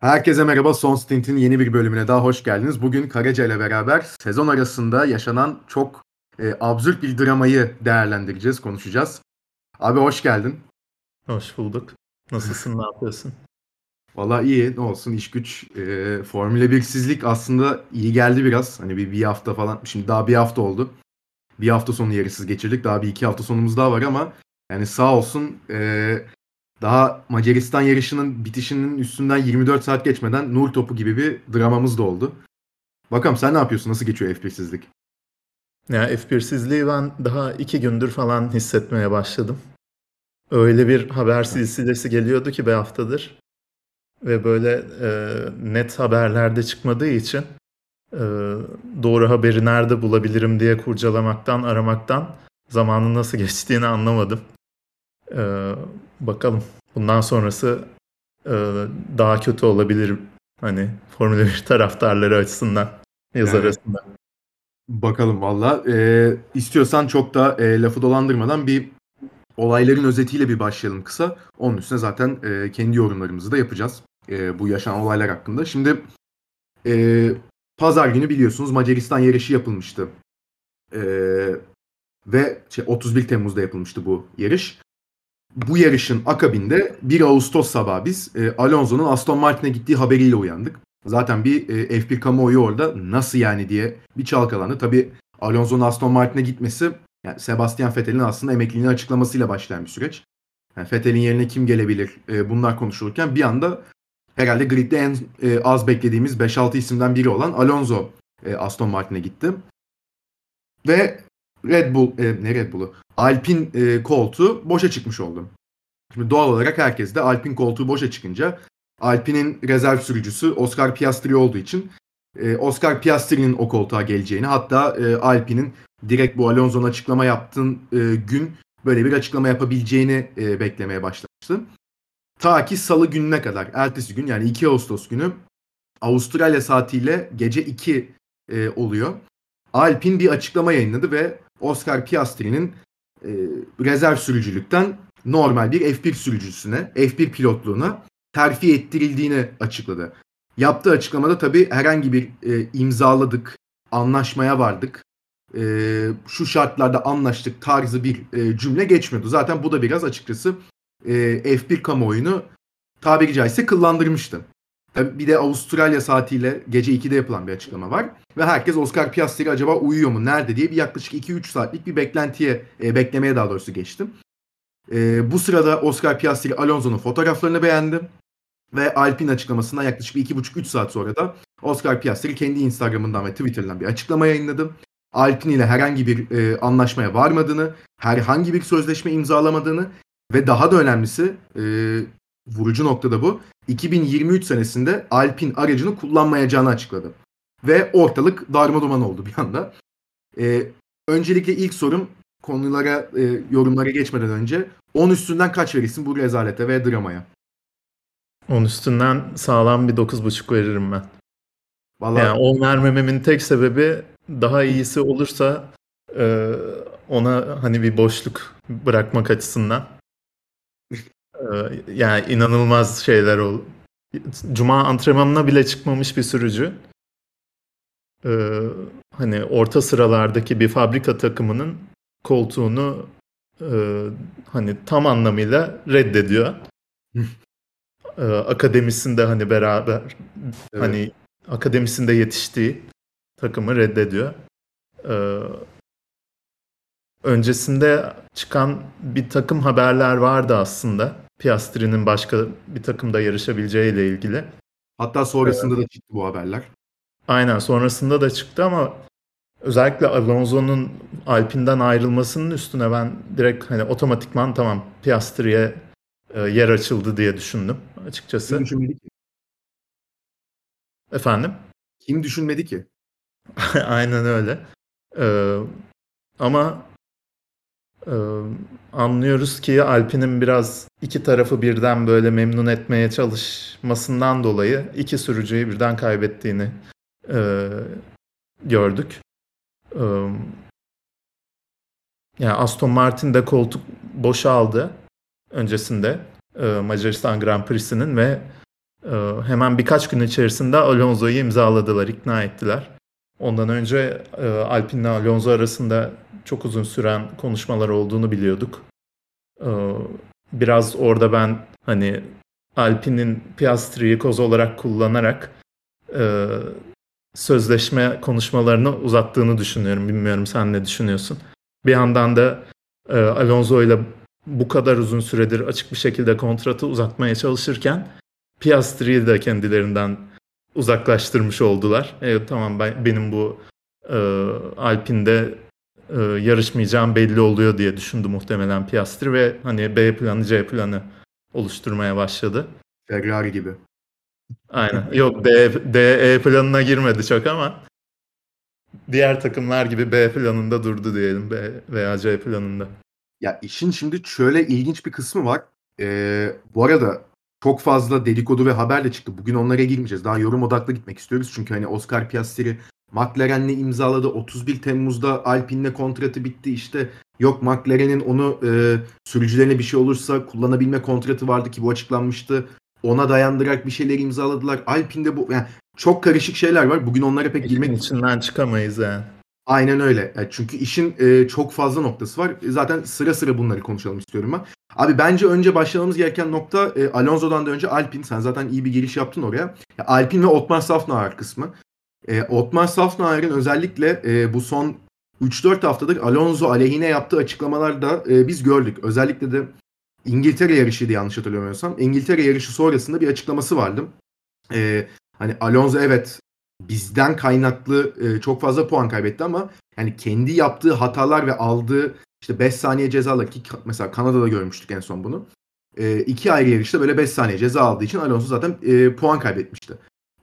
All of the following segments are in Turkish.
Herkese merhaba. Son Stint'in yeni bir bölümüne daha hoş geldiniz. Bugün Karaca ile beraber sezon arasında yaşanan çok e, absürt bir dramayı değerlendireceğiz, konuşacağız. Abi hoş geldin. Hoş bulduk. Nasılsın, ne yapıyorsun? Valla iyi, ne olsun iş güç. E, Formula 1'sizlik aslında iyi geldi biraz. Hani bir, bir hafta falan, şimdi daha bir hafta oldu. Bir hafta sonu yarısız geçirdik. Daha bir iki hafta sonumuz daha var ama yani sağ olsun e, daha Macaristan yarışının bitişinin üstünden 24 saat geçmeden nur topu gibi bir dramamız da oldu. Bakalım sen ne yapıyorsun? Nasıl geçiyor F1'sizlik? Ya F1'sizliği ben daha iki gündür falan hissetmeye başladım. Öyle bir haber silsilesi geliyordu ki bir haftadır. Ve böyle e, net haberlerde çıkmadığı için e, doğru haberi nerede bulabilirim diye kurcalamaktan, aramaktan zamanın nasıl geçtiğini anlamadım. E, bakalım. Bundan sonrası e, daha kötü olabilir. Hani Formula 1 taraftarları açısından yaz yani, arasında. Bakalım valla. E, istiyorsan çok da e, lafı dolandırmadan bir olayların özetiyle bir başlayalım kısa. Onun üstüne zaten e, kendi yorumlarımızı da yapacağız. E, bu yaşanan olaylar hakkında. Şimdi e, pazar günü biliyorsunuz Macaristan yarışı yapılmıştı. E, ve şey, 31 Temmuz'da yapılmıştı bu yarış bu yarışın akabinde 1 Ağustos sabahı biz e, Alonso'nun Aston Martin'e gittiği haberiyle uyandık. Zaten bir e, F1 kamuoyu orada nasıl yani diye bir çalkalandı. Tabi Alonso'nun Aston Martin'e gitmesi yani Sebastian Vettel'in aslında emekliliğini açıklamasıyla başlayan bir süreç. Yani Vettel'in yerine kim gelebilir e, bunlar konuşulurken bir anda herhalde gridde en e, az beklediğimiz 5-6 isimden biri olan Alonso e, Aston Martin'e gitti. Ve Red Bull, e, ne Red Bull'u? Alpin e, koltuğu boşa çıkmış oldu. Şimdi doğal olarak herkes de Alpin koltuğu boşa çıkınca Alpin'in rezerv sürücüsü Oscar Piastri olduğu için e, Oscar Piastri'nin o koltuğa geleceğini hatta e, Alpin'in direkt bu Alonso'nun açıklama yaptığın e, gün böyle bir açıklama yapabileceğini e, beklemeye başlamıştı. Ta ki salı gününe kadar, ertesi gün yani 2 Ağustos günü Avustralya saatiyle gece 2 e, oluyor. Alpin bir açıklama yayınladı ve Oscar Piastri'nin e, rezerv sürücülükten normal bir F1 sürücüsüne, F1 pilotluğuna terfi ettirildiğini açıkladı. Yaptığı açıklamada tabii herhangi bir e, imzaladık, anlaşmaya vardık, e, şu şartlarda anlaştık tarzı bir e, cümle geçmiyordu. Zaten bu da biraz açıkçası e, F1 kamuoyunu tabiri caizse kıllandırmıştı. Bir de Avustralya saatiyle gece 2'de yapılan bir açıklama var. Ve herkes Oscar Piastri acaba uyuyor mu, nerede diye bir yaklaşık 2-3 saatlik bir beklentiye, e, beklemeye daha doğrusu geçtim. E, bu sırada Oscar Piastri Alonso'nun fotoğraflarını beğendi. Ve Alpine açıklamasından yaklaşık bir 2,5-3 saat sonra da Oscar Piastri kendi Instagram'ından ve Twitter'dan bir açıklama yayınladı. Alpine ile herhangi bir e, anlaşmaya varmadığını, herhangi bir sözleşme imzalamadığını ve daha da önemlisi e, vurucu nokta da bu. 2023 senesinde Alpine aracını kullanmayacağını açıkladı. Ve ortalık darma duman oldu bir anda. Ee, öncelikle ilk sorum konulara, e, yorumlara geçmeden önce 10 üstünden kaç verirsin bu rezalete ve dramaya? 10 üstünden sağlam bir 9.5 veririm ben. Vallahi... Yani 10 vermememin tek sebebi daha iyisi olursa e, ona hani bir boşluk bırakmak açısından. Ee, yani inanılmaz şeyler ol. Cuma antrenmanına bile çıkmamış bir sürücü. Ee, hani orta sıralardaki bir fabrika takımının koltuğunu e, hani tam anlamıyla reddediyor. ee, akademisinde hani beraber evet. hani akademisinde yetiştiği takımı reddediyor. Ee, öncesinde çıkan bir takım haberler vardı aslında. Piastri'nin başka bir takımda yarışabileceği ile ilgili. Hatta sonrasında evet. da çıktı bu haberler. Aynen sonrasında da çıktı ama özellikle Alonso'nun Alpine'den ayrılmasının üstüne ben direkt hani otomatikman tamam Piastri'ye e, yer açıldı diye düşündüm açıkçası. Kim düşünmedi ki? Efendim? Kim düşünmedi ki? Aynen öyle. Ee, ama ee, anlıyoruz ki Alpine'in biraz iki tarafı birden böyle memnun etmeye çalışmasından dolayı iki sürücüyü birden kaybettiğini e, gördük. E, yani Aston Martin de koltuk boşaldı öncesinde e, Macaristan Grand Prix'sinin ve e, hemen birkaç gün içerisinde Alonso'yu imzaladılar, ikna ettiler. Ondan önce e, Alpine ile Alonso arasında çok uzun süren konuşmalar olduğunu biliyorduk. E, biraz orada ben hani Alpine'in Piastri'yi koz olarak kullanarak e, sözleşme konuşmalarını uzattığını düşünüyorum. Bilmiyorum sen ne düşünüyorsun? Bir yandan da e, Alonso ile bu kadar uzun süredir açık bir şekilde kontratı uzatmaya çalışırken Piastri'yi de kendilerinden uzaklaştırmış oldular. E, tamam ben, benim bu e, Alpine'de e, yarışmayacağım belli oluyor diye düşündü muhtemelen Piastri ve hani B planı C planı oluşturmaya başladı. Ferrari gibi. Aynen. Yok D, D E planına girmedi çok ama diğer takımlar gibi B planında durdu diyelim B veya C planında. Ya işin şimdi şöyle ilginç bir kısmı var. Ee, bu arada çok fazla dedikodu ve haber de çıktı. Bugün onlara girmeyeceğiz. Daha yorum odaklı gitmek istiyoruz. Çünkü hani Oscar Piastri McLaren'le imzaladı. 31 Temmuz'da Alpine'le kontratı bitti. İşte yok McLaren'in onu e, sürücülerine bir şey olursa kullanabilme kontratı vardı ki bu açıklanmıştı. Ona dayandırarak bir şeyler imzaladılar. Alpine'de bu yani çok karışık şeyler var. Bugün onlara pek girmek içinden çıkamayız yani. Aynen öyle. Yani çünkü işin e, çok fazla noktası var. E, zaten sıra sıra bunları konuşalım istiyorum ben. Abi bence önce başlamamız gereken nokta e, Alonso'dan da önce Alpine. Sen zaten iyi bir giriş yaptın oraya. Ya, Alpine ve Otmar Safnauer kısmı. E, Otmar Safnauer'in özellikle e, bu son 3-4 haftadır Alonso aleyhine yaptığı açıklamalarda e, biz gördük. Özellikle de İngiltere yarışıydı yanlış hatırlamıyorsam. İngiltere yarışı sonrasında bir açıklaması vardı. E, hani Alonso evet bizden kaynaklı e, çok fazla puan kaybetti ama yani kendi yaptığı hatalar ve aldığı işte 5 saniye cezalar ki mesela Kanada'da görmüştük en son bunu. E, iki ayrı yarışta böyle 5 saniye ceza aldığı için Alonso zaten e, puan kaybetmişti.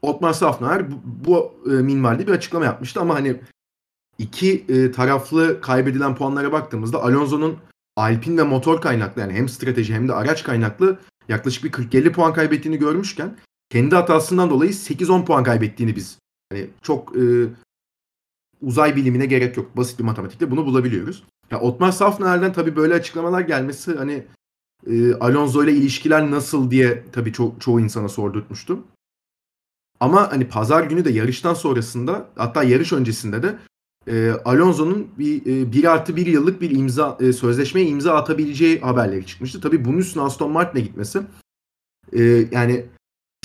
Otmar Safnauer bu, bu e, minvalde bir açıklama yapmıştı ama hani iki e, taraflı kaybedilen puanlara baktığımızda Alonso'nun Alpin ve motor kaynaklı yani hem strateji hem de araç kaynaklı yaklaşık bir 40-50 puan kaybettiğini görmüşken kendi hatasından dolayı 8-10 puan kaybettiğini biz hani çok e, uzay bilimine gerek yok. Basit bir matematikle bunu bulabiliyoruz. Ya Otmar Safner'den tabii böyle açıklamalar gelmesi hani e, Alonso ile ilişkiler nasıl diye tabii ço- çoğu insana sordurtmuştu. Ama hani pazar günü de yarıştan sonrasında hatta yarış öncesinde de e, Alonso'nun bir e, 1 artı 1 yıllık bir imza e, sözleşmeye imza atabileceği haberleri çıkmıştı. Tabii bunun üstüne Aston Martin'e gitmesi e, yani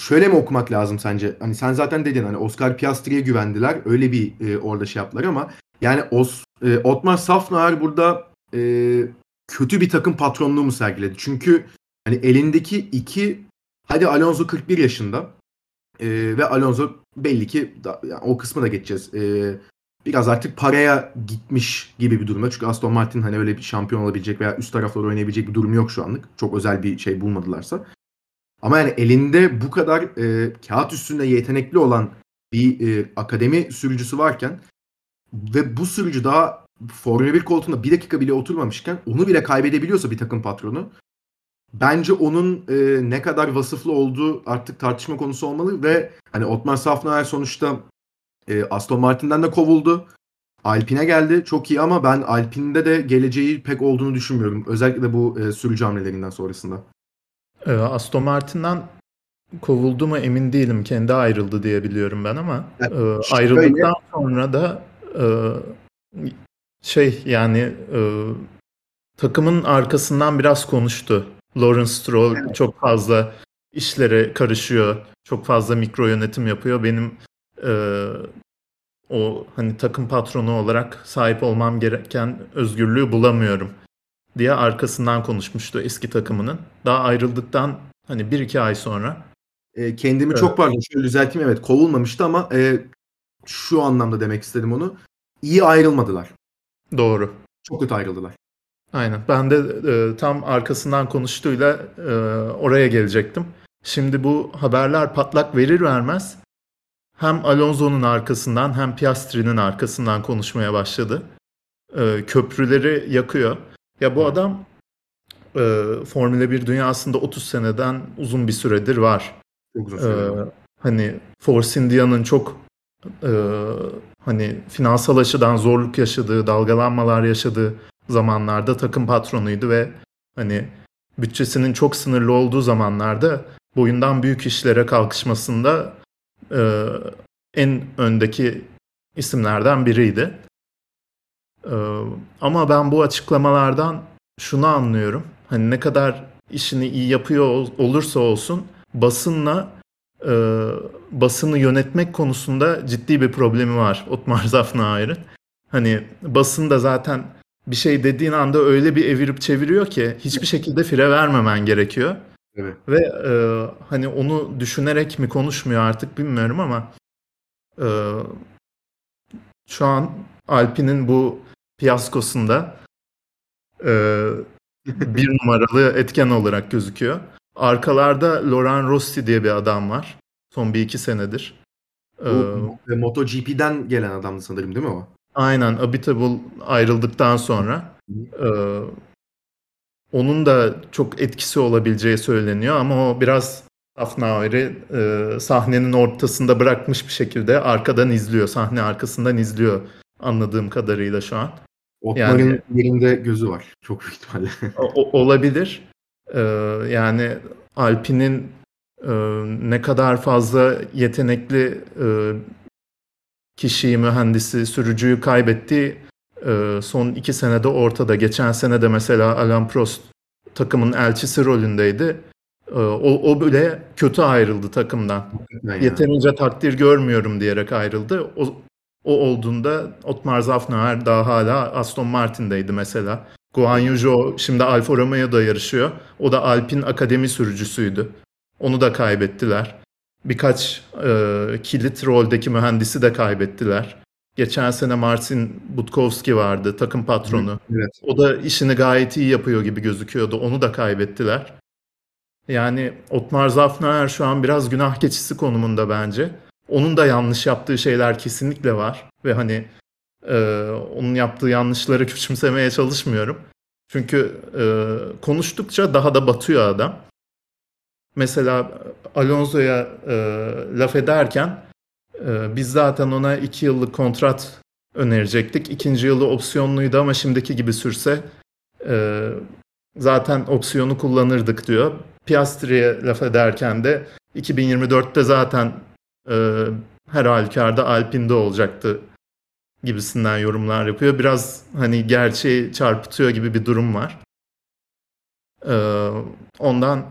şöyle mi okumak lazım sence? Hani sen zaten dedin hani Oscar Piastri'ye güvendiler. Öyle bir e, orada şey yaptılar ama yani Os, e, Otmar Safnauer burada e, kötü bir takım patronluğu mu sergiledi? Çünkü hani elindeki iki hadi Alonso 41 yaşında e, ve Alonso belli ki da, yani o kısmı da geçeceğiz. E, biraz artık paraya gitmiş gibi bir durumda. Çünkü Aston Martin hani öyle bir şampiyon olabilecek veya üst tarafları oynayabilecek bir durum yok şu anlık. Çok özel bir şey bulmadılarsa. Ama yani elinde bu kadar e, kağıt üstünde yetenekli olan bir e, akademi sürücüsü varken ve bu sürücü daha Formula 1 koltuğunda bir dakika bile oturmamışken onu bile kaybedebiliyorsa bir takım patronu bence onun e, ne kadar vasıflı olduğu artık tartışma konusu olmalı ve hani Otmar Safnauer sonuçta e, Aston Martin'den de kovuldu. Alpine geldi. Çok iyi ama ben Alpine'de de geleceği pek olduğunu düşünmüyorum. Özellikle de bu e, sürücü hamlelerinden sonrasında. E, Aston Martin'den kovuldu mu emin değilim. Kendi ayrıldı diye biliyorum ben ama yani, e, ayrıldıktan sonra da e, şey yani e, takımın arkasından biraz konuştu. Lawrence Stroll evet. çok fazla işlere karışıyor. Çok fazla mikro yönetim yapıyor. Benim e, o hani takım patronu olarak sahip olmam gereken özgürlüğü bulamıyorum diye arkasından konuşmuştu eski takımının. Daha ayrıldıktan hani bir iki ay sonra. E, kendimi evet. çok pardon şöyle düzelteyim evet kovulmamıştı ama e, şu anlamda demek istedim onu. İyi ayrılmadılar. Doğru. Çok kötü ayrıldılar. Aynen. Ben de e, tam arkasından konuştuğuyla e, oraya gelecektim. Şimdi bu haberler patlak verir vermez hem Alonso'nun arkasından hem Piastri'nin arkasından konuşmaya başladı. E, köprüleri yakıyor. Ya bu adam e, Formula 1 dünyasında 30 seneden uzun bir süredir var. Çok uzun e, hani Force India'nın çok e, hani finansal açıdan zorluk yaşadığı, dalgalanmalar yaşadığı zamanlarda takım patronuydu ve hani bütçesinin çok sınırlı olduğu zamanlarda boyundan büyük işlere kalkışmasında e, en öndeki isimlerden biriydi. E, ama ben bu açıklamalardan şunu anlıyorum. Hani ne kadar işini iyi yapıyor olursa olsun basınla e, basını yönetmek konusunda ciddi bir problemi var Otmar Zafnaer'in. Hani basın da zaten bir şey dediğin anda öyle bir evirip çeviriyor ki hiçbir şekilde fire vermemen gerekiyor. Evet. Ve e, hani onu düşünerek mi konuşmuyor artık bilmiyorum ama e, şu an Alpine'in bu fiyaskosunda e, bir numaralı etken olarak gözüküyor. Arkalarda Laurent Rossi diye bir adam var. Son bir iki senedir. Bu, ee, MotoGP'den gelen adamdı sanırım değil mi o? Aynen. Abitable ayrıldıktan sonra. E, onun da çok etkisi olabileceği söyleniyor ama o biraz Afnauer'i e, sahnenin ortasında bırakmış bir şekilde arkadan izliyor. Sahne arkasından izliyor anladığım kadarıyla şu an. Otmar'ın yani, yerinde gözü var. Çok büyük ihtimalle. o, olabilir. Ee, yani Alpine'in e, ne kadar fazla yetenekli e, kişiyi, mühendisi, sürücüyü kaybettiği e, son iki senede ortada. Geçen sene de mesela Alain Prost takımın elçisi rolündeydi. E, o, o bile kötü ayrıldı takımdan. Yani. Yeterince takdir görmüyorum diyerek ayrıldı. O, o olduğunda Otmar Zafnaer daha hala Aston Martin'deydi mesela. Guan Yu Zhou şimdi Alfa Romeo'da yarışıyor. O da Alpine akademi sürücüsüydü. Onu da kaybettiler. Birkaç e, kilit roldeki mühendisi de kaybettiler. Geçen sene Martin Butkowski vardı, takım patronu. Evet. O da işini gayet iyi yapıyor gibi gözüküyordu. Onu da kaybettiler. Yani Otmar Zafner şu an biraz günah keçisi konumunda bence. Onun da yanlış yaptığı şeyler kesinlikle var. Ve hani e, onun yaptığı yanlışları küçümsemeye çalışmıyorum. Çünkü e, konuştukça daha da batıyor adam. Mesela Alonso'ya e, laf ederken e, biz zaten ona iki yıllık kontrat önerecektik. İkinci yılı opsiyonluydu ama şimdiki gibi sürse e, zaten opsiyonu kullanırdık diyor. Piastri'ye laf ederken de 2024'te zaten e, her halükarda Alpine'de olacaktı gibisinden yorumlar yapıyor. Biraz hani gerçeği çarpıtıyor gibi bir durum var. Ee, ondan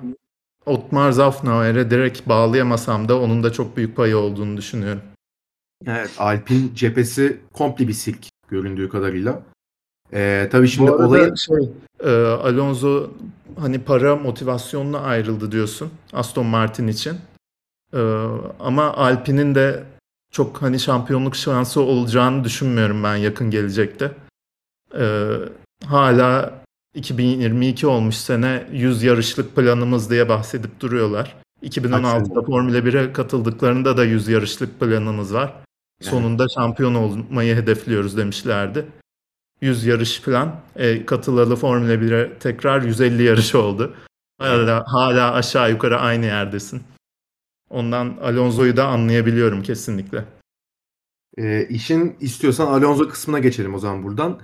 Otmar Zafnauer'e direkt bağlayamasam da onun da çok büyük payı olduğunu düşünüyorum. Evet, Alpin cephesi komple bir silk göründüğü kadarıyla. Ee, tabii şimdi olayın... Şey, e, Alonso hani para motivasyonla ayrıldı diyorsun Aston Martin için. E, ama Alpin'in de çok hani şampiyonluk şansı olacağını düşünmüyorum ben yakın gelecekte. E, hala 2022 olmuş sene 100 yarışlık planımız diye bahsedip duruyorlar. 2016'da Formula 1'e katıldıklarında da 100 yarışlık planımız var. Yani. Sonunda şampiyon olmayı hedefliyoruz demişlerdi. 100 yarış falan. E, katılalı Formula 1'e tekrar 150 yarış oldu. Hala, hala aşağı yukarı aynı yerdesin. Ondan Alonso'yu da anlayabiliyorum kesinlikle. E, işin istiyorsan Alonso kısmına geçelim o zaman buradan.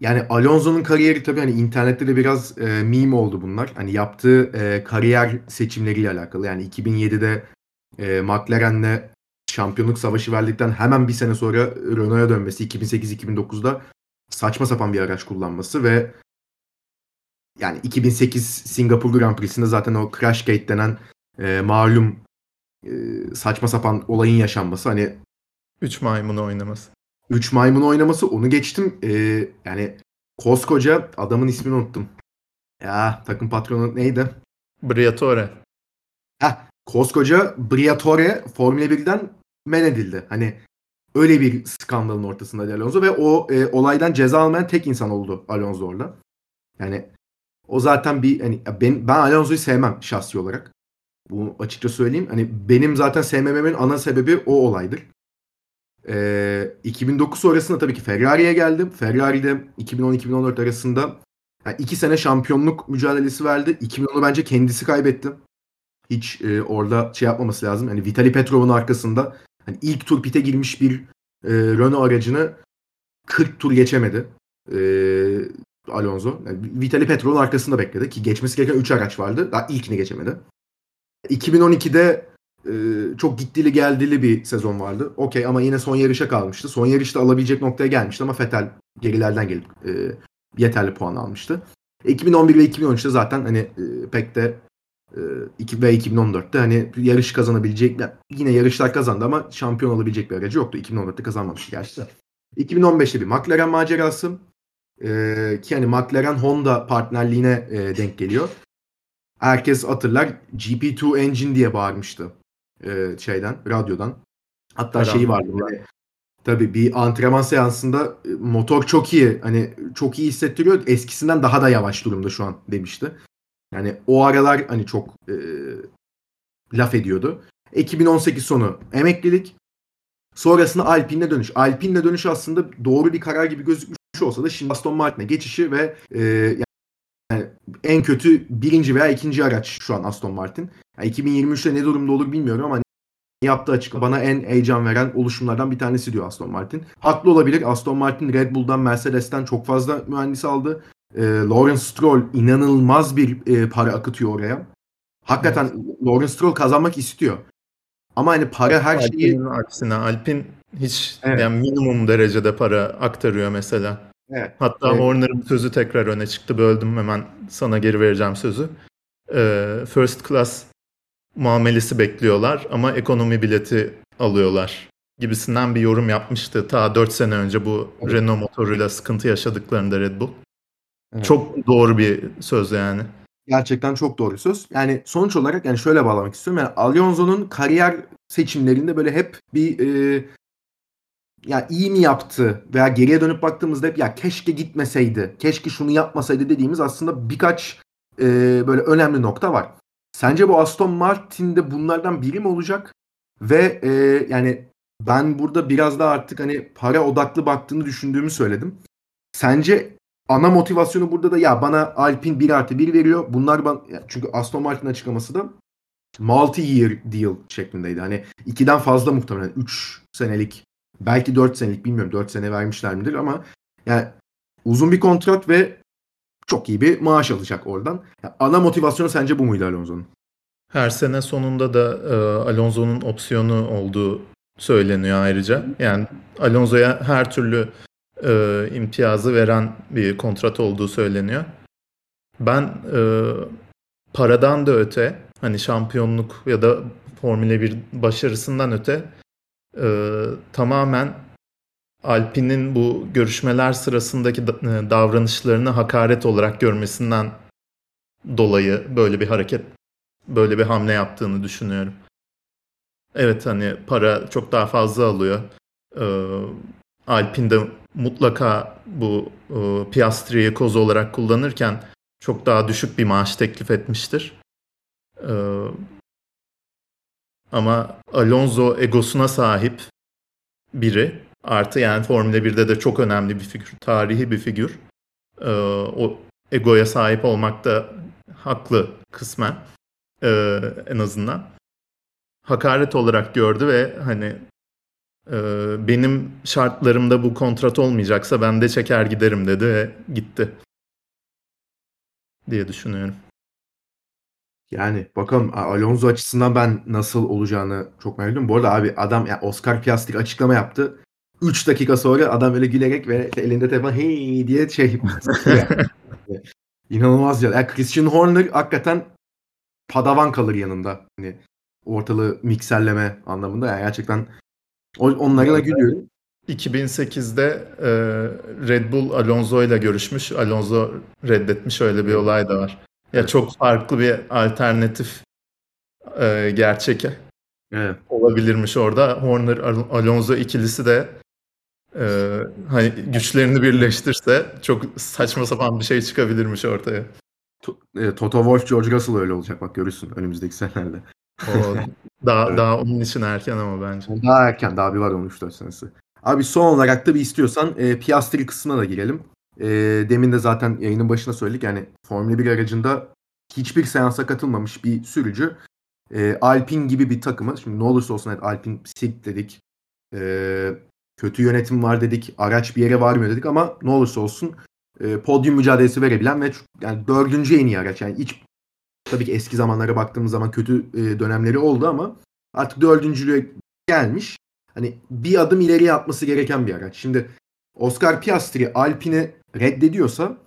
Yani Alonso'nun kariyeri tabii hani internette de biraz e, meme oldu bunlar. Hani yaptığı e, kariyer seçimleriyle alakalı. Yani 2007'de e, McLaren'le şampiyonluk savaşı verdikten hemen bir sene sonra Renault'a dönmesi 2008-2009'da saçma sapan bir araç kullanması ve yani 2008 Singapur Grand Prix'sinde zaten o Crashgate denen e, malum e, saçma sapan olayın yaşanması hani 3 maymun oynaması. 3 maymun oynaması onu geçtim. E, yani koskoca adamın ismini unuttum. Ya takım patronu neydi? Briatore. Heh, koskoca Briatore Formula 1'den men edildi. Hani öyle bir skandalın ortasında Alonso ve o e, olaydan ceza almayan tek insan oldu Alonso orada. Yani o zaten bir hani ben ben Alonso'yu sevmem şahsi olarak. Bu açıkça söyleyeyim. Hani benim zaten sevmememin ana sebebi o olaydır. Ee, 2009 sonrasında tabii ki Ferrari'ye geldim. Ferrari'de 2010-2014 arasında yani iki sene şampiyonluk mücadelesi verdi. 2010'u bence kendisi kaybetti. Hiç e, orada şey yapmaması lazım. Yani Vitali Petrov'un arkasında hani ilk tur pite girmiş bir e, Renault aracını 40 tur geçemedi. E, Alonso. Yani Vitali Petrov'un arkasında bekledi ki geçmesi gereken 3 araç vardı. Daha ilkini geçemedi. 2012'de e, çok gittili geldili bir sezon vardı. Okey ama yine son yarışa kalmıştı. Son yarışta alabilecek noktaya gelmişti ama Vettel gerilerden gelip e, yeterli puan almıştı. 2011 ve 2013'te zaten hani e, pek de e, ve 2014'te hani yarış kazanabilecek yine yarışlar kazandı ama şampiyon olabilecek bir aracı yoktu. 2014'te kazanmamıştı gerçi 2015'te bir McLaren macerası e, ki hani McLaren Honda partnerliğine e, denk geliyor. Herkes hatırlar GP2 engine diye bağırmıştı e, şeyden radyodan. Hatta Adam. şeyi vardı böyle Tabii bir antrenman seansında e, motor çok iyi. Hani çok iyi hissettiriyor. Eskisinden daha da yavaş durumda şu an demişti. Yani o aralar hani çok e, laf ediyordu. 2018 sonu emeklilik. Sonrasında Alpine'e dönüş. Alpine'e dönüş aslında doğru bir karar gibi gözükmüş olsa da şimdi Aston Martin'e geçişi ve e, yani en kötü birinci veya ikinci araç şu an Aston Martin. Yani 2023'te ne durumda olur bilmiyorum ama yaptığı açıklama bana en heyecan veren oluşumlardan bir tanesi diyor Aston Martin. Haklı olabilir. Aston Martin Red Bull'dan Mercedes'ten çok fazla mühendis aldı. E, Lawrence Stroll inanılmaz bir e, para akıtıyor oraya. Hakikaten evet. Lawrence Stroll kazanmak istiyor. Ama hani para her Alpin'in şeyi... aksine Alpin hiç evet. yani minimum derecede para aktarıyor mesela. Evet. Hatta evet. Horner'ın sözü tekrar öne çıktı. Böldüm hemen sana geri vereceğim sözü. Ee, first class muamelesi bekliyorlar ama ekonomi bileti alıyorlar gibisinden bir yorum yapmıştı ta 4 sene önce bu evet. Renault motoruyla sıkıntı yaşadıklarında Red Bull. Evet. Çok doğru bir söz yani. Gerçekten çok doğru söz. Yani sonuç olarak yani şöyle bağlamak istiyorum. Yani Alonso'nun kariyer seçimlerinde böyle hep bir e, ya iyi mi yaptı veya geriye dönüp baktığımızda hep ya keşke gitmeseydi, keşke şunu yapmasaydı dediğimiz aslında birkaç e, böyle önemli nokta var. Sence bu Aston Martin'de bunlardan biri mi olacak? Ve e, yani ben burada biraz daha artık hani para odaklı baktığını düşündüğümü söyledim. Sence ana motivasyonu burada da ya bana Alpine 1 artı 1 veriyor. Bunlar bana, çünkü Aston Martin açıklaması da multi-year deal şeklindeydi. Hani 2'den fazla muhtemelen 3 senelik belki 4 senelik bilmiyorum 4 sene vermişler midir ama yani uzun bir kontrat ve çok iyi bir maaş alacak oradan. Yani ana motivasyonu sence bu muydu Alonso'nun? Her sene sonunda da e, Alonso'nun opsiyonu olduğu söyleniyor ayrıca. Yani Alonso'ya her türlü e, imtiyazı veren bir kontrat olduğu söyleniyor. Ben e, paradan da öte hani şampiyonluk ya da Formula 1 başarısından öte tamamen Alpine'in bu görüşmeler sırasındaki e, davranışlarını hakaret olarak görmesinden dolayı böyle bir hareket, böyle bir hamle yaptığını düşünüyorum. Evet hani para çok daha fazla alıyor. Ee, Alpine de mutlaka bu e, Piastri'yi koz olarak kullanırken çok daha düşük bir maaş teklif etmiştir. Ee, ama Alonso egosuna sahip biri Artı yani Formula 1'de de çok önemli bir figür, tarihi bir figür. Ee, o egoya sahip olmak da haklı kısmen ee, en azından. Hakaret olarak gördü ve hani e, benim şartlarımda bu kontrat olmayacaksa ben de çeker giderim dedi ve gitti diye düşünüyorum. Yani bakalım Alonso açısından ben nasıl olacağını çok merak ediyorum. Bu arada abi adam yani Oscar Piastri açıklama yaptı. 3 dakika sonra adam öyle gülerek ve elinde telefon hey diye şey İnanılmaz ya. Yani Christian Horner hakikaten padavan kalır yanında. Hani ortalığı mikserleme anlamında. Yani gerçekten onlara da gülüyorum. 2008'de e, Red Bull Alonso ile görüşmüş. Alonso reddetmiş. Öyle bir olay da var. Ya çok farklı bir alternatif e, gerçek evet. olabilirmiş orada. Horner Alonso ikilisi de ee, hani güçlerini birleştirse çok saçma sapan bir şey çıkabilirmiş ortaya. E, Toto Wolff, George Russell öyle olacak bak görürsün önümüzdeki senelerde. O, daha, evet. daha onun için erken ama bence. Daha erken daha bir var 13-4 senesi. Abi son olarak da bir istiyorsan e, Piastri kısmına da girelim. E, demin de zaten yayının başına söyledik yani Formula 1 aracında hiçbir seansa katılmamış bir sürücü e, Alpine gibi bir takımı şimdi ne olursa olsun evet, Alpine sit dedik e, kötü yönetim var dedik. Araç bir yere varmıyor dedik ama ne olursa olsun e, podyum mücadelesi verebilen ve yani dördüncü en iyi araç. Yani hiç tabii ki eski zamanlara baktığımız zaman kötü e, dönemleri oldu ama artık dördüncülüğe gelmiş. Hani bir adım ileriye atması gereken bir araç. Şimdi Oscar Piastri Alpine reddediyorsa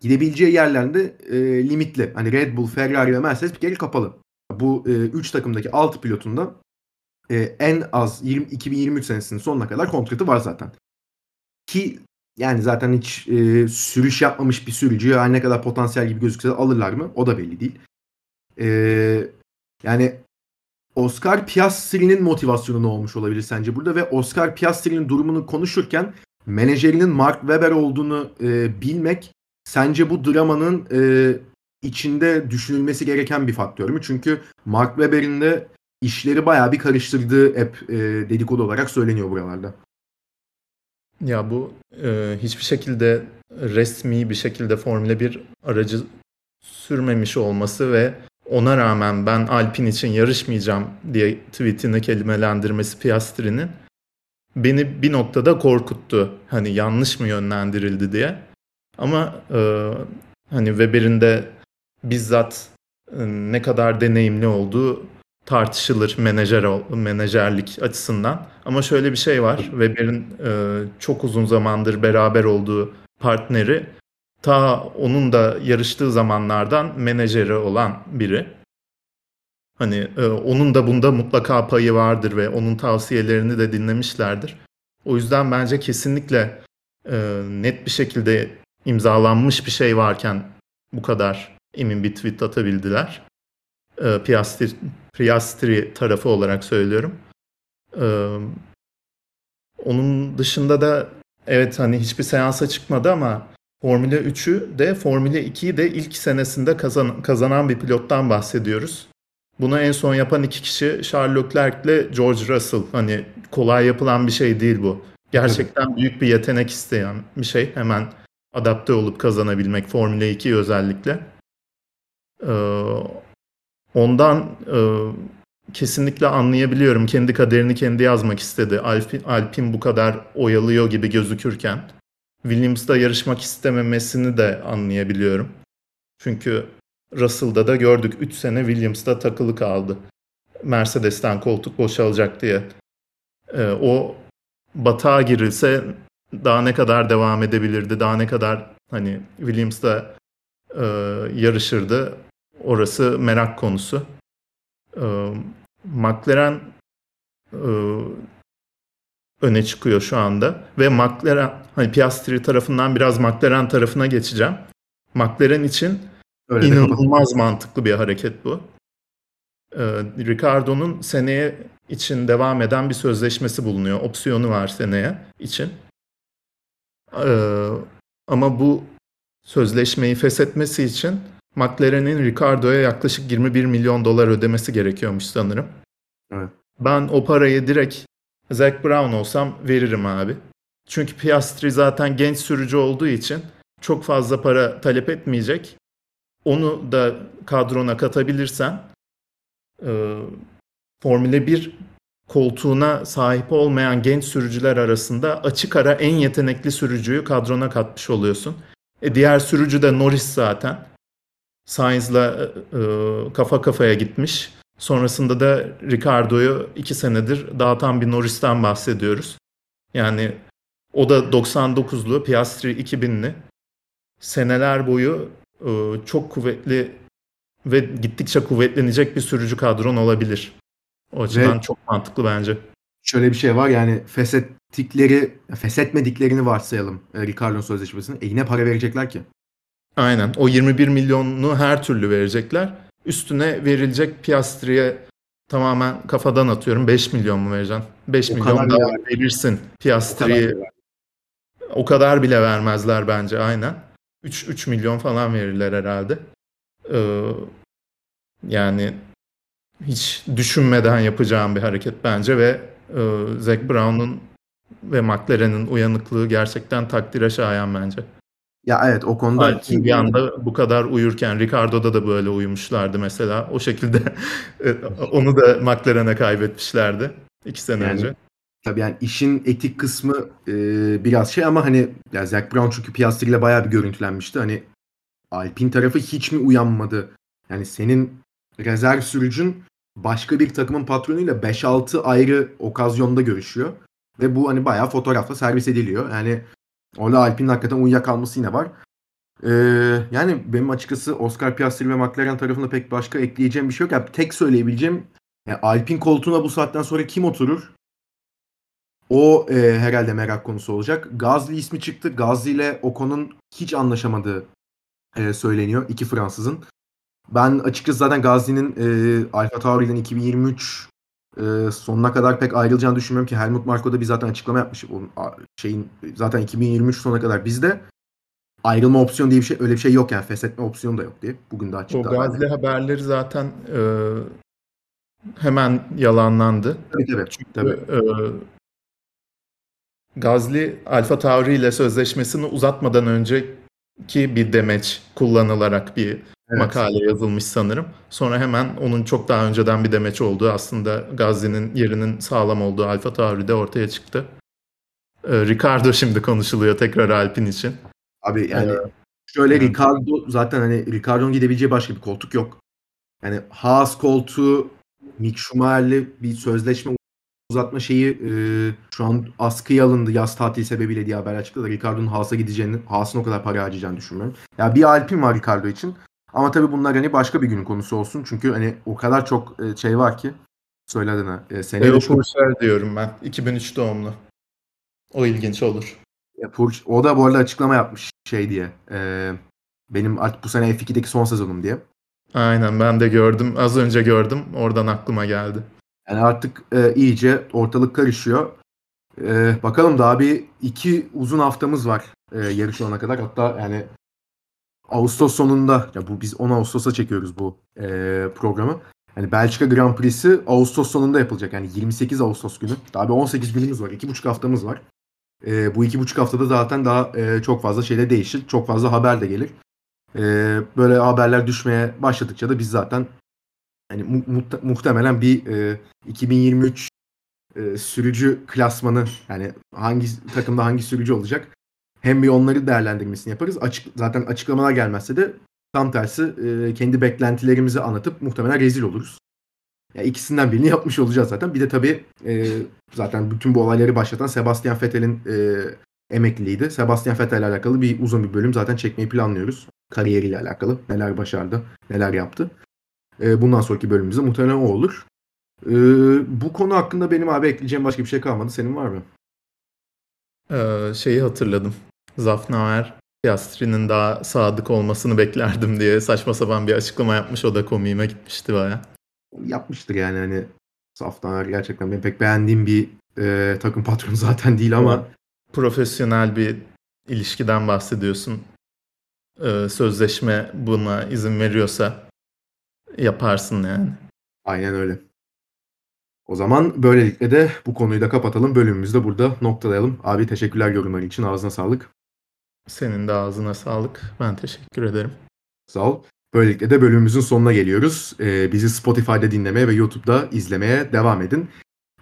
gidebileceği yerlerde e, limitli. Hani Red Bull, Ferrari ve Mercedes bir kere kapalı. Bu 3 e, takımdaki 6 pilotunda e, en az 20, 2023 senesinin sonuna kadar kontratı var zaten. Ki yani zaten hiç e, sürüş yapmamış bir sürücüyü her ne kadar potansiyel gibi gözükse de alırlar mı? O da belli değil. E, yani Oscar Piastri'nin motivasyonu ne olmuş olabilir sence burada ve Oscar Piastri'nin durumunu konuşurken menajerinin Mark Webber olduğunu e, bilmek sence bu dramanın e, içinde düşünülmesi gereken bir faktör mü? Çünkü Mark Webber'in de işleri bayağı bir karıştırdığı hep e, dedikodu olarak söyleniyor buralarda. Ya bu e, hiçbir şekilde resmi bir şekilde Formula 1 aracı sürmemiş olması ve ona rağmen ben Alpin için yarışmayacağım diye tweetini kelimelendirmesi Piastri'nin beni bir noktada korkuttu. Hani yanlış mı yönlendirildi diye. Ama e, hani Weber'in de bizzat e, ne kadar deneyimli olduğu tartışılır menajer menajerlik açısından. Ama şöyle bir şey var. Weber'in e, çok uzun zamandır beraber olduğu partneri ta onun da yarıştığı zamanlardan menajeri olan biri. Hani e, onun da bunda mutlaka payı vardır ve onun tavsiyelerini de dinlemişlerdir. O yüzden bence kesinlikle e, net bir şekilde imzalanmış bir şey varken bu kadar emin bir tweet atabildiler. E, Piastri, Piastri tarafı olarak söylüyorum. E, onun dışında da evet hani hiçbir seansa çıkmadı ama Formula 3'ü de Formula 2'yi de ilk senesinde kazan, kazanan bir pilottan bahsediyoruz. Bunu en son yapan iki kişi Charles Leclerc ile George Russell. Hani kolay yapılan bir şey değil bu. Gerçekten büyük bir yetenek isteyen bir şey. Hemen adapte olup kazanabilmek Formula 2 özellikle. Ee, ondan e, kesinlikle anlayabiliyorum. Kendi kaderini kendi yazmak istedi. Alpin, Alpin bu kadar oyalıyor gibi gözükürken. Williams'da yarışmak istememesini de anlayabiliyorum. Çünkü Russell'da da gördük 3 sene Williams'da takılı kaldı. Mercedes'ten koltuk boşalacak diye. Ee, o batağa girilse daha ne kadar devam edebilirdi, daha ne kadar hani Williams'da e, yarışırdı. Orası merak konusu. E, McLaren e, öne çıkıyor şu anda ve McLaren hani Piastri tarafından biraz McLaren tarafına geçeceğim. McLaren için Öyle inanılmaz mantıklı bir hareket bu. Ee, Ricardo'nun seneye için devam eden bir sözleşmesi bulunuyor. Opsiyonu var seneye için. Ee, ama bu sözleşmeyi feshetmesi için McLaren'in Ricardo'ya yaklaşık 21 milyon dolar ödemesi gerekiyormuş sanırım. Evet. Ben o parayı direkt Zac Brown olsam veririm abi. Çünkü Piastri zaten genç sürücü olduğu için çok fazla para talep etmeyecek. Onu da kadrona katabilirsen e, Formula 1 koltuğuna sahip olmayan genç sürücüler arasında açık ara en yetenekli sürücüyü kadrona katmış oluyorsun. E, diğer sürücü de Norris zaten. Sainz'la e, e, kafa kafaya gitmiş. Sonrasında da Ricardo'yu iki senedir dağıtan bir Norris'ten bahsediyoruz. Yani o da 99'lu, Piastri 2000'li. Seneler boyu çok kuvvetli ve gittikçe kuvvetlenecek bir sürücü kadron olabilir. O açıdan ve çok mantıklı bence. Şöyle bir şey var yani feshettikleri, feshetmediklerini varsayalım e, Ricardo'nun sözleşmesini. E yine para verecekler ki. Aynen. O 21 milyonu her türlü verecekler. Üstüne verilecek Piastri'ye tamamen kafadan atıyorum. 5 milyon mu vereceksin? 5 o milyon daha verirsin Piastri'yi. O, o kadar bile vermezler bence aynen. 3, 3 milyon falan verirler herhalde. Ee, yani hiç düşünmeden yapacağım bir hareket bence ve e, Zac Brown'un ve McLaren'in uyanıklığı gerçekten takdire şayan bence. Ya evet o konuda Alpin bir anda bu kadar uyurken Ricardo'da da böyle uyumuşlardı mesela. O şekilde e, onu da McLaren'e kaybetmişlerdi iki sene yani, önce. Tabii yani işin etik kısmı e, biraz şey ama hani ya Zac Brown çünkü Piastri ile bayağı bir görüntülenmişti. Hani Alpin tarafı hiç mi uyanmadı Yani senin rezerv sürücün başka bir takımın patronuyla 5-6 ayrı okazyonda görüşüyor. Ve bu hani bayağı fotoğrafla servis ediliyor. Yani orada Alpine'in hakikaten uyuyakalması yine var. Ee, yani benim açıkçası Oscar Piastri ve McLaren tarafında pek başka ekleyeceğim bir şey yok. Yani tek söyleyebileceğim yani Alpine koltuğuna bu saatten sonra kim oturur? O e, herhalde merak konusu olacak. Gazli ismi çıktı. Gazli ile Ocon'un hiç anlaşamadığı e, söyleniyor. iki Fransızın. Ben açıkçası zaten Gazli'nin e, Alfa Tauri'den 2023 e, sonuna kadar pek ayrılacağını düşünmüyorum ki Helmut Marko da bir zaten açıklama yapmış. Onun şeyin zaten 2023 sonuna kadar bizde ayrılma opsiyonu diye bir şey öyle bir şey yok yani feshetme opsiyonu da yok diye. Bugün de açıkladı. O Gazli haberleri zaten e, hemen yalanlandı. Tabii tabii. Çünkü tabii. E, Gazli Alfa Tauri ile sözleşmesini uzatmadan önceki bir demeç kullanılarak bir evet. makale yazılmış sanırım. Sonra hemen onun çok daha önceden bir demeç olduğu aslında Gazli'nin yerinin sağlam olduğu Alfa Tauri'de ortaya çıktı. Ee, Ricardo şimdi konuşuluyor tekrar Alpine için. Abi yani ee, şöyle yani. Ricardo zaten hani Ricardo'nun gidebileceği başka bir koltuk yok. Yani Haas koltuğu Mick Schumacher'le bir sözleşme uzatma şeyi e, şu an askıya alındı yaz tatili sebebiyle diye haber açıkladı. Ricardo'nun Haas'a gideceğini, Haas'ın o kadar para harcayacağını düşünmüyorum. Ya yani bir Alpine var Ricardo için. Ama tabii bunlar hani başka bir günün konusu olsun. Çünkü hani o kadar çok e, şey var ki söyle adına. E, Leo Purcell diyorum ben. 2003 doğumlu. O ilginç olur. Ya, Pur, o da bu arada açıklama yapmış şey diye. E, benim artık bu sene F2'deki son sezonum diye. Aynen ben de gördüm. Az önce gördüm. Oradan aklıma geldi. Yani artık e, iyice ortalık karışıyor. E, bakalım daha bir iki uzun haftamız var e, yarış olana kadar. Hatta yani Ağustos sonunda ya bu biz 10 Ağustos'a çekiyoruz bu e, programı. Yani Belçika Grand Prix'si Ağustos sonunda yapılacak. Yani 28 Ağustos günü. Daha bir 18 günümüz var. 2,5 haftamız var. E, bu 2,5 haftada zaten daha e, çok fazla şeyle değişir. Çok fazla haber de gelir. E, böyle haberler düşmeye başladıkça da biz zaten hani mu- mu- muhtemelen bir e, 2023 e, sürücü klasmanı yani hangi takımda hangi sürücü olacak hem bir onları değerlendirmesini yaparız. Açık, zaten açıklamalar gelmezse de tam tersi e, kendi beklentilerimizi anlatıp muhtemelen rezil oluruz. Ya ikisinden birini yapmış olacağız zaten. Bir de tabii e, zaten bütün bu olayları başlatan Sebastian Vettel'in e, emekliliğiydi. Sebastian Vettel ile alakalı bir uzun bir bölüm zaten çekmeyi planlıyoruz. Kariyeriyle alakalı. Neler başardı, neler yaptı. E, bundan sonraki bölümümüzde muhtemelen o olur. E, bu konu hakkında benim abi ekleyeceğim başka bir şey kalmadı. Senin var mı? Ee, şeyi hatırladım. Zafnaer Piastri'nin daha sadık olmasını beklerdim diye saçma sapan bir açıklama yapmış. O da komiğime gitmişti baya. Yapmıştır yani hani Zafnaer gerçekten benim pek beğendiğim bir e, takım patronu zaten değil ama. Profesyonel bir ilişkiden bahsediyorsun. Ee, sözleşme buna izin veriyorsa yaparsın yani. Aynen öyle. O zaman böylelikle de bu konuyu da kapatalım. Bölümümüzü de burada noktalayalım. Abi teşekkürler yorumların için. Ağzına sağlık. Senin de ağzına sağlık. Ben teşekkür ederim. Sağ ol. Böylelikle de bölümümüzün sonuna geliyoruz. Ee, bizi Spotify'da dinlemeye ve YouTube'da izlemeye devam edin.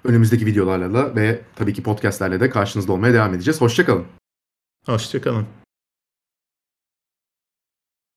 Önümüzdeki videolarla da ve tabii ki podcastlerle de karşınızda olmaya devam edeceğiz. Hoşçakalın. Hoşçakalın.